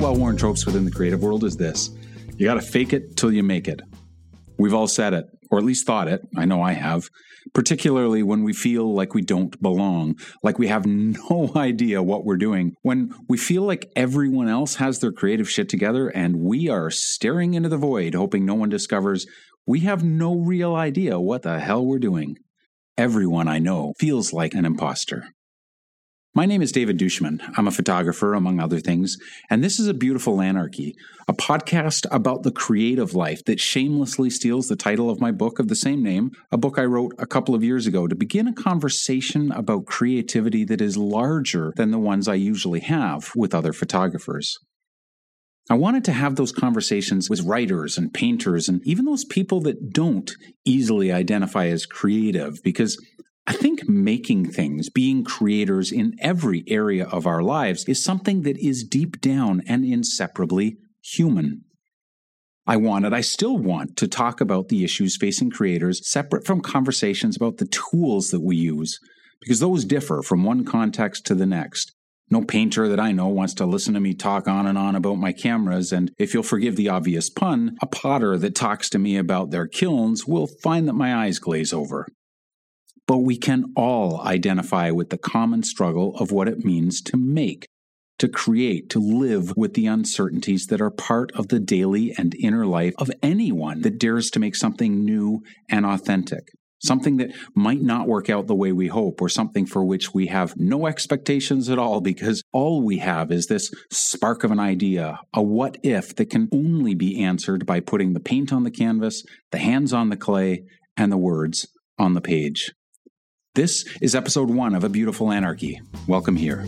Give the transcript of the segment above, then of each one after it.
well worn tropes within the creative world is this you got to fake it till you make it. We've all said it, or at least thought it. I know I have. Particularly when we feel like we don't belong, like we have no idea what we're doing, when we feel like everyone else has their creative shit together and we are staring into the void, hoping no one discovers we have no real idea what the hell we're doing. Everyone I know feels like an imposter. My name is David duChemin. I'm a photographer, among other things, and this is A Beautiful Anarchy, a podcast about the creative life that shamelessly steals the title of my book of the same name, a book I wrote a couple of years ago to begin a conversation about creativity that is larger than the ones I usually have with other photographers. I wanted to have those conversations with writers and painters and even those people that don't easily identify as creative because I think making things, being creators in every area of our lives, is something that is deep down and inseparably human. I wanted, I still want to talk about the issues facing creators separate from conversations about the tools that we use, because those differ from one context to the next. No painter that I know wants to listen to me talk on and on about my cameras, and if you'll forgive the obvious pun, a potter that talks to me about their kilns will find that my eyes glaze over but we can all identify with the common struggle of what it means to make, to create, to live with the uncertainties that are part of the daily and inner life of anyone that dares to make something new and authentic. Something that might not work out the way we hope, or something for which we have no expectations at all, because all we have is this spark of an idea, a what if that can only be answered by putting the paint on the canvas, the hands on the clay, and the words on the page. This is episode one of A Beautiful Anarchy. Welcome here.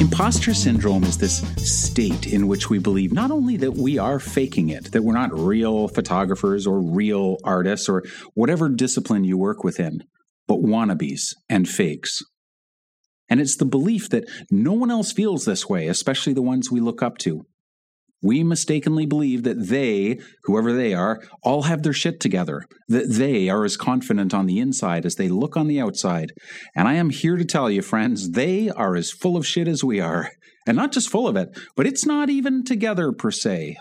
Imposter syndrome is this state in which we believe not only that we are faking it, that we're not real photographers or real artists or whatever discipline you work within, but wannabes and fakes. And it's the belief that no one else feels this way, especially the ones we look up to. We mistakenly believe that they, whoever they are, all have their shit together, that they are as confident on the inside as they look on the outside. And I am here to tell you, friends, they are as full of shit as we are. And not just full of it, but it's not even together per se.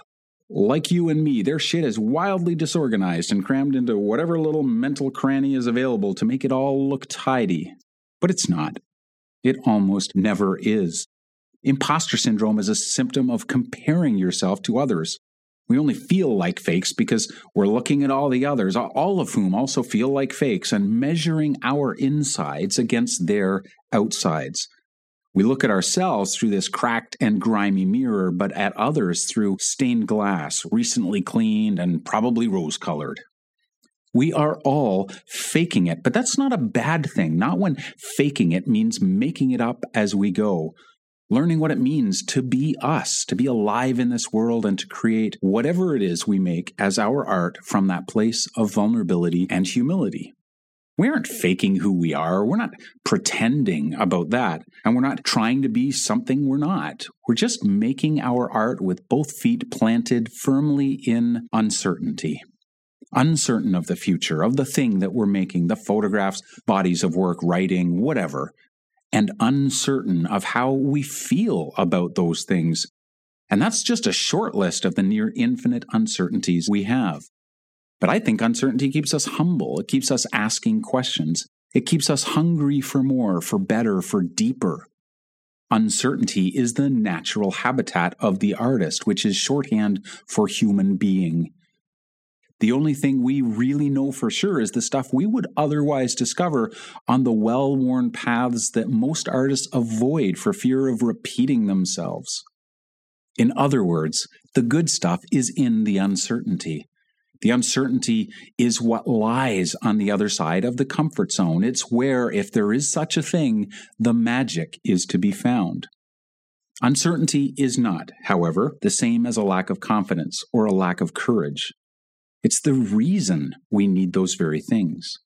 Like you and me, their shit is wildly disorganized and crammed into whatever little mental cranny is available to make it all look tidy. But it's not. It almost never is. Imposter syndrome is a symptom of comparing yourself to others. We only feel like fakes because we're looking at all the others, all of whom also feel like fakes, and measuring our insides against their outsides. We look at ourselves through this cracked and grimy mirror, but at others through stained glass, recently cleaned and probably rose colored. We are all faking it, but that's not a bad thing. Not when faking it means making it up as we go learning what it means to be us, to be alive in this world, and to create whatever it is we make as our art from that place of vulnerability and humility. We aren't faking who we are. We're not pretending about that. And we're not trying to be something we're not. We're just making our art with both feet planted firmly in uncertainty. Uncertain of the future, of the thing that we're making, the photographs, bodies of work, writing, whatever and uncertain of how we feel about those things. And that's just a short list of the near infinite uncertainties we have. But I think uncertainty keeps us humble. It keeps us asking questions. It keeps us hungry for more, for better, for deeper. Uncertainty is the natural habitat of the artist, which is shorthand for human being. The only thing we really know for sure is the stuff we would otherwise discover on the well worn paths that most artists avoid for fear of repeating themselves. In other words, the good stuff is in the uncertainty. The uncertainty is what lies on the other side of the comfort zone. It's where, if there is such a thing, the magic is to be found. Uncertainty is not, however, the same as a lack of confidence or a lack of courage. It's the reason we need those very things.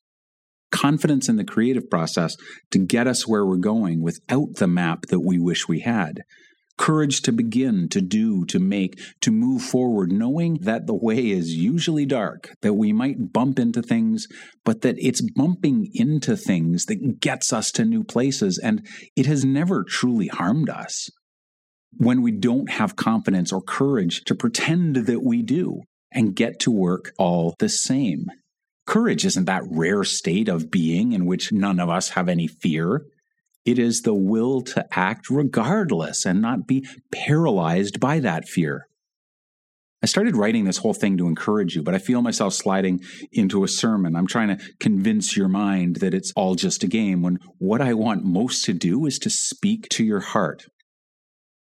Confidence in the creative process to get us where we're going without the map that we wish we had. Courage to begin, to do, to make, to move forward, knowing that the way is usually dark, that we might bump into things, but that it's bumping into things that gets us to new places, and it has never truly harmed us. When we don't have confidence or courage to pretend that we do and get to work all the same. Courage isn't that rare state of being in which none of us have any fear. It is the will to act regardless and not be paralyzed by that fear. I started writing this whole thing to encourage you, but I feel myself sliding into a sermon. I'm trying to convince your mind that it's all just a game when what I want most to do is to speak to your heart.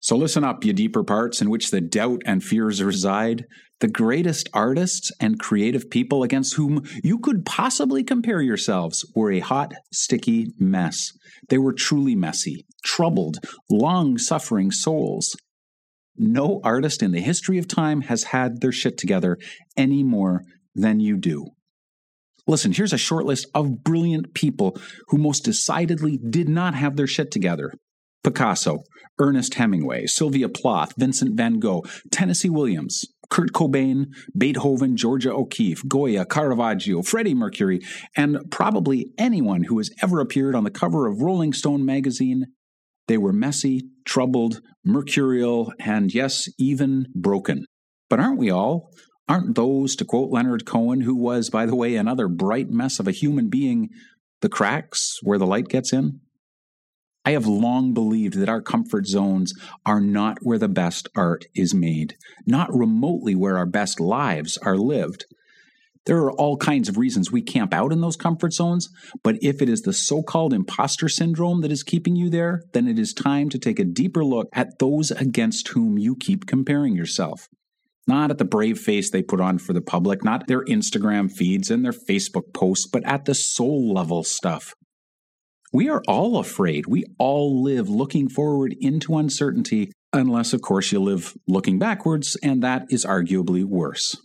So listen up, you deeper parts in which the doubt and fears reside. The greatest artists and creative people against whom you could possibly compare yourselves were a hot, sticky mess. They were truly messy, troubled, long suffering souls. No artist in the history of time has had their shit together any more than you do. Listen, here's a short list of brilliant people who most decidedly did not have their shit together Picasso, Ernest Hemingway, Sylvia Plath, Vincent van Gogh, Tennessee Williams, Kurt Cobain, Beethoven, Georgia O'Keeffe, Goya, Caravaggio, Freddie Mercury, and probably anyone who has ever appeared on the cover of Rolling Stone magazine. They were messy, troubled, mercurial, and yes, even broken. But aren't we all? Aren't those, to quote Leonard Cohen, who was, by the way, another bright mess of a human being, the cracks where the light gets in? I have long believed that our comfort zones are not where the best art is made, not remotely where our best lives are lived. There are all kinds of reasons we camp out in those comfort zones, but if it is the so called imposter syndrome that is keeping you there, then it is time to take a deeper look at those against whom you keep comparing yourself. Not at the brave face they put on for the public, not their Instagram feeds and their Facebook posts, but at the soul level stuff. We are all afraid. We all live looking forward into uncertainty, unless, of course, you live looking backwards, and that is arguably worse.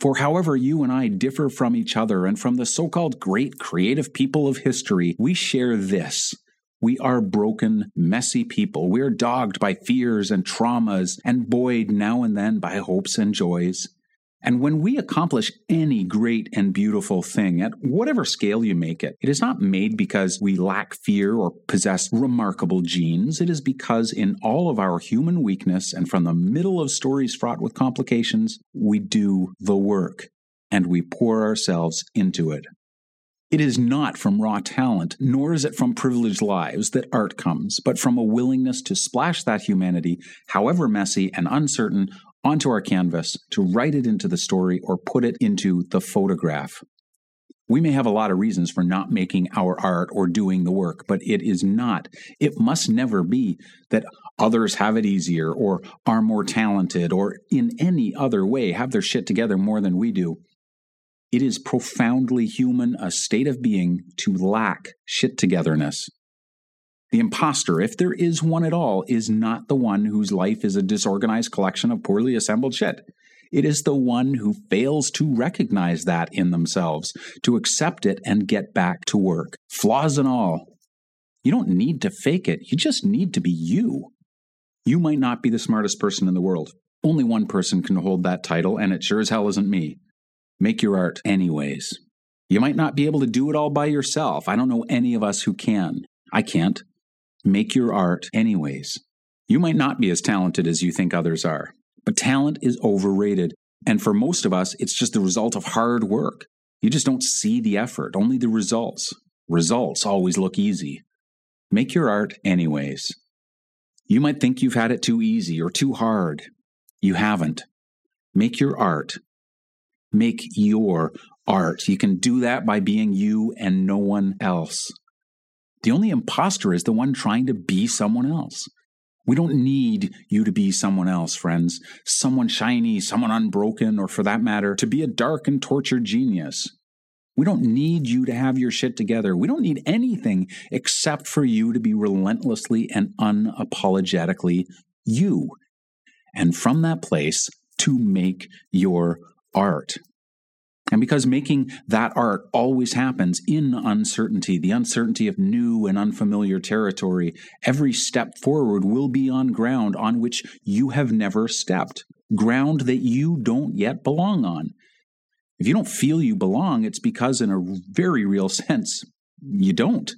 For however you and I differ from each other and from the so called great creative people of history, we share this. We are broken, messy people. We are dogged by fears and traumas and buoyed now and then by hopes and joys. And when we accomplish any great and beautiful thing, at whatever scale you make it, it is not made because we lack fear or possess remarkable genes. It is because, in all of our human weakness and from the middle of stories fraught with complications, we do the work and we pour ourselves into it. It is not from raw talent, nor is it from privileged lives that art comes, but from a willingness to splash that humanity, however messy and uncertain, onto our canvas to write it into the story or put it into the photograph. We may have a lot of reasons for not making our art or doing the work, but it is not, it must never be that others have it easier or are more talented or in any other way have their shit together more than we do. It is profoundly human, a state of being, to lack shit togetherness. The impostor, if there is one at all, is not the one whose life is a disorganized collection of poorly assembled shit. It is the one who fails to recognize that in themselves, to accept it and get back to work, flaws and all. You don't need to fake it, you just need to be you. You might not be the smartest person in the world. Only one person can hold that title, and it sure as hell isn't me. Make your art anyways. You might not be able to do it all by yourself. I don't know any of us who can. I can't. Make your art anyways. You might not be as talented as you think others are, but talent is overrated. And for most of us, it's just the result of hard work. You just don't see the effort, only the results. Results always look easy. Make your art anyways. You might think you've had it too easy or too hard. You haven't. Make your art. Make your art. You can do that by being you and no one else. The only imposter is the one trying to be someone else. We don't need you to be someone else, friends. Someone shiny, someone unbroken, or for that matter, to be a dark and tortured genius. We don't need you to have your shit together. We don't need anything except for you to be relentlessly and unapologetically you. And from that place, to make your art. And because making that art always happens in uncertainty, the uncertainty of new and unfamiliar territory, every step forward will be on ground on which you have never stepped, ground that you don't yet belong on. If you don't feel you belong, it's because, in a very real sense, you don't.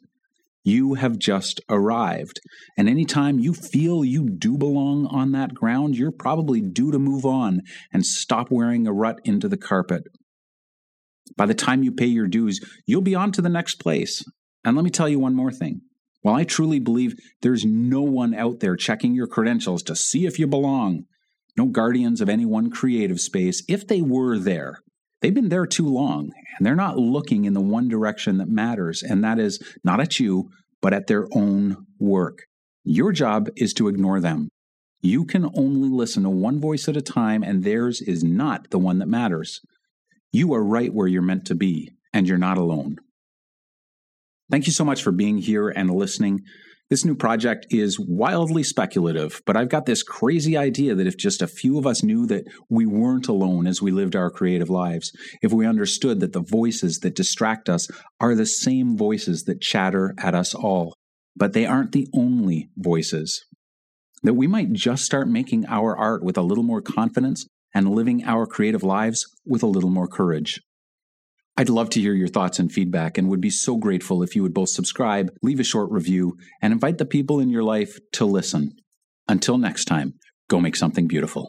You have just arrived. And anytime you feel you do belong on that ground, you're probably due to move on and stop wearing a rut into the carpet. By the time you pay your dues, you'll be on to the next place. And let me tell you one more thing. While I truly believe there's no one out there checking your credentials to see if you belong, no guardians of any one creative space, if they were there, they've been there too long and they're not looking in the one direction that matters, and that is not at you, but at their own work. Your job is to ignore them. You can only listen to one voice at a time, and theirs is not the one that matters. You are right where you're meant to be, and you're not alone. Thank you so much for being here and listening. This new project is wildly speculative, but I've got this crazy idea that if just a few of us knew that we weren't alone as we lived our creative lives, if we understood that the voices that distract us are the same voices that chatter at us all, but they aren't the only voices, that we might just start making our art with a little more confidence and living our creative lives with a little more courage. I'd love to hear your thoughts and feedback and would be so grateful if you would both subscribe, leave a short review, and invite the people in your life to listen. Until next time, go make something beautiful.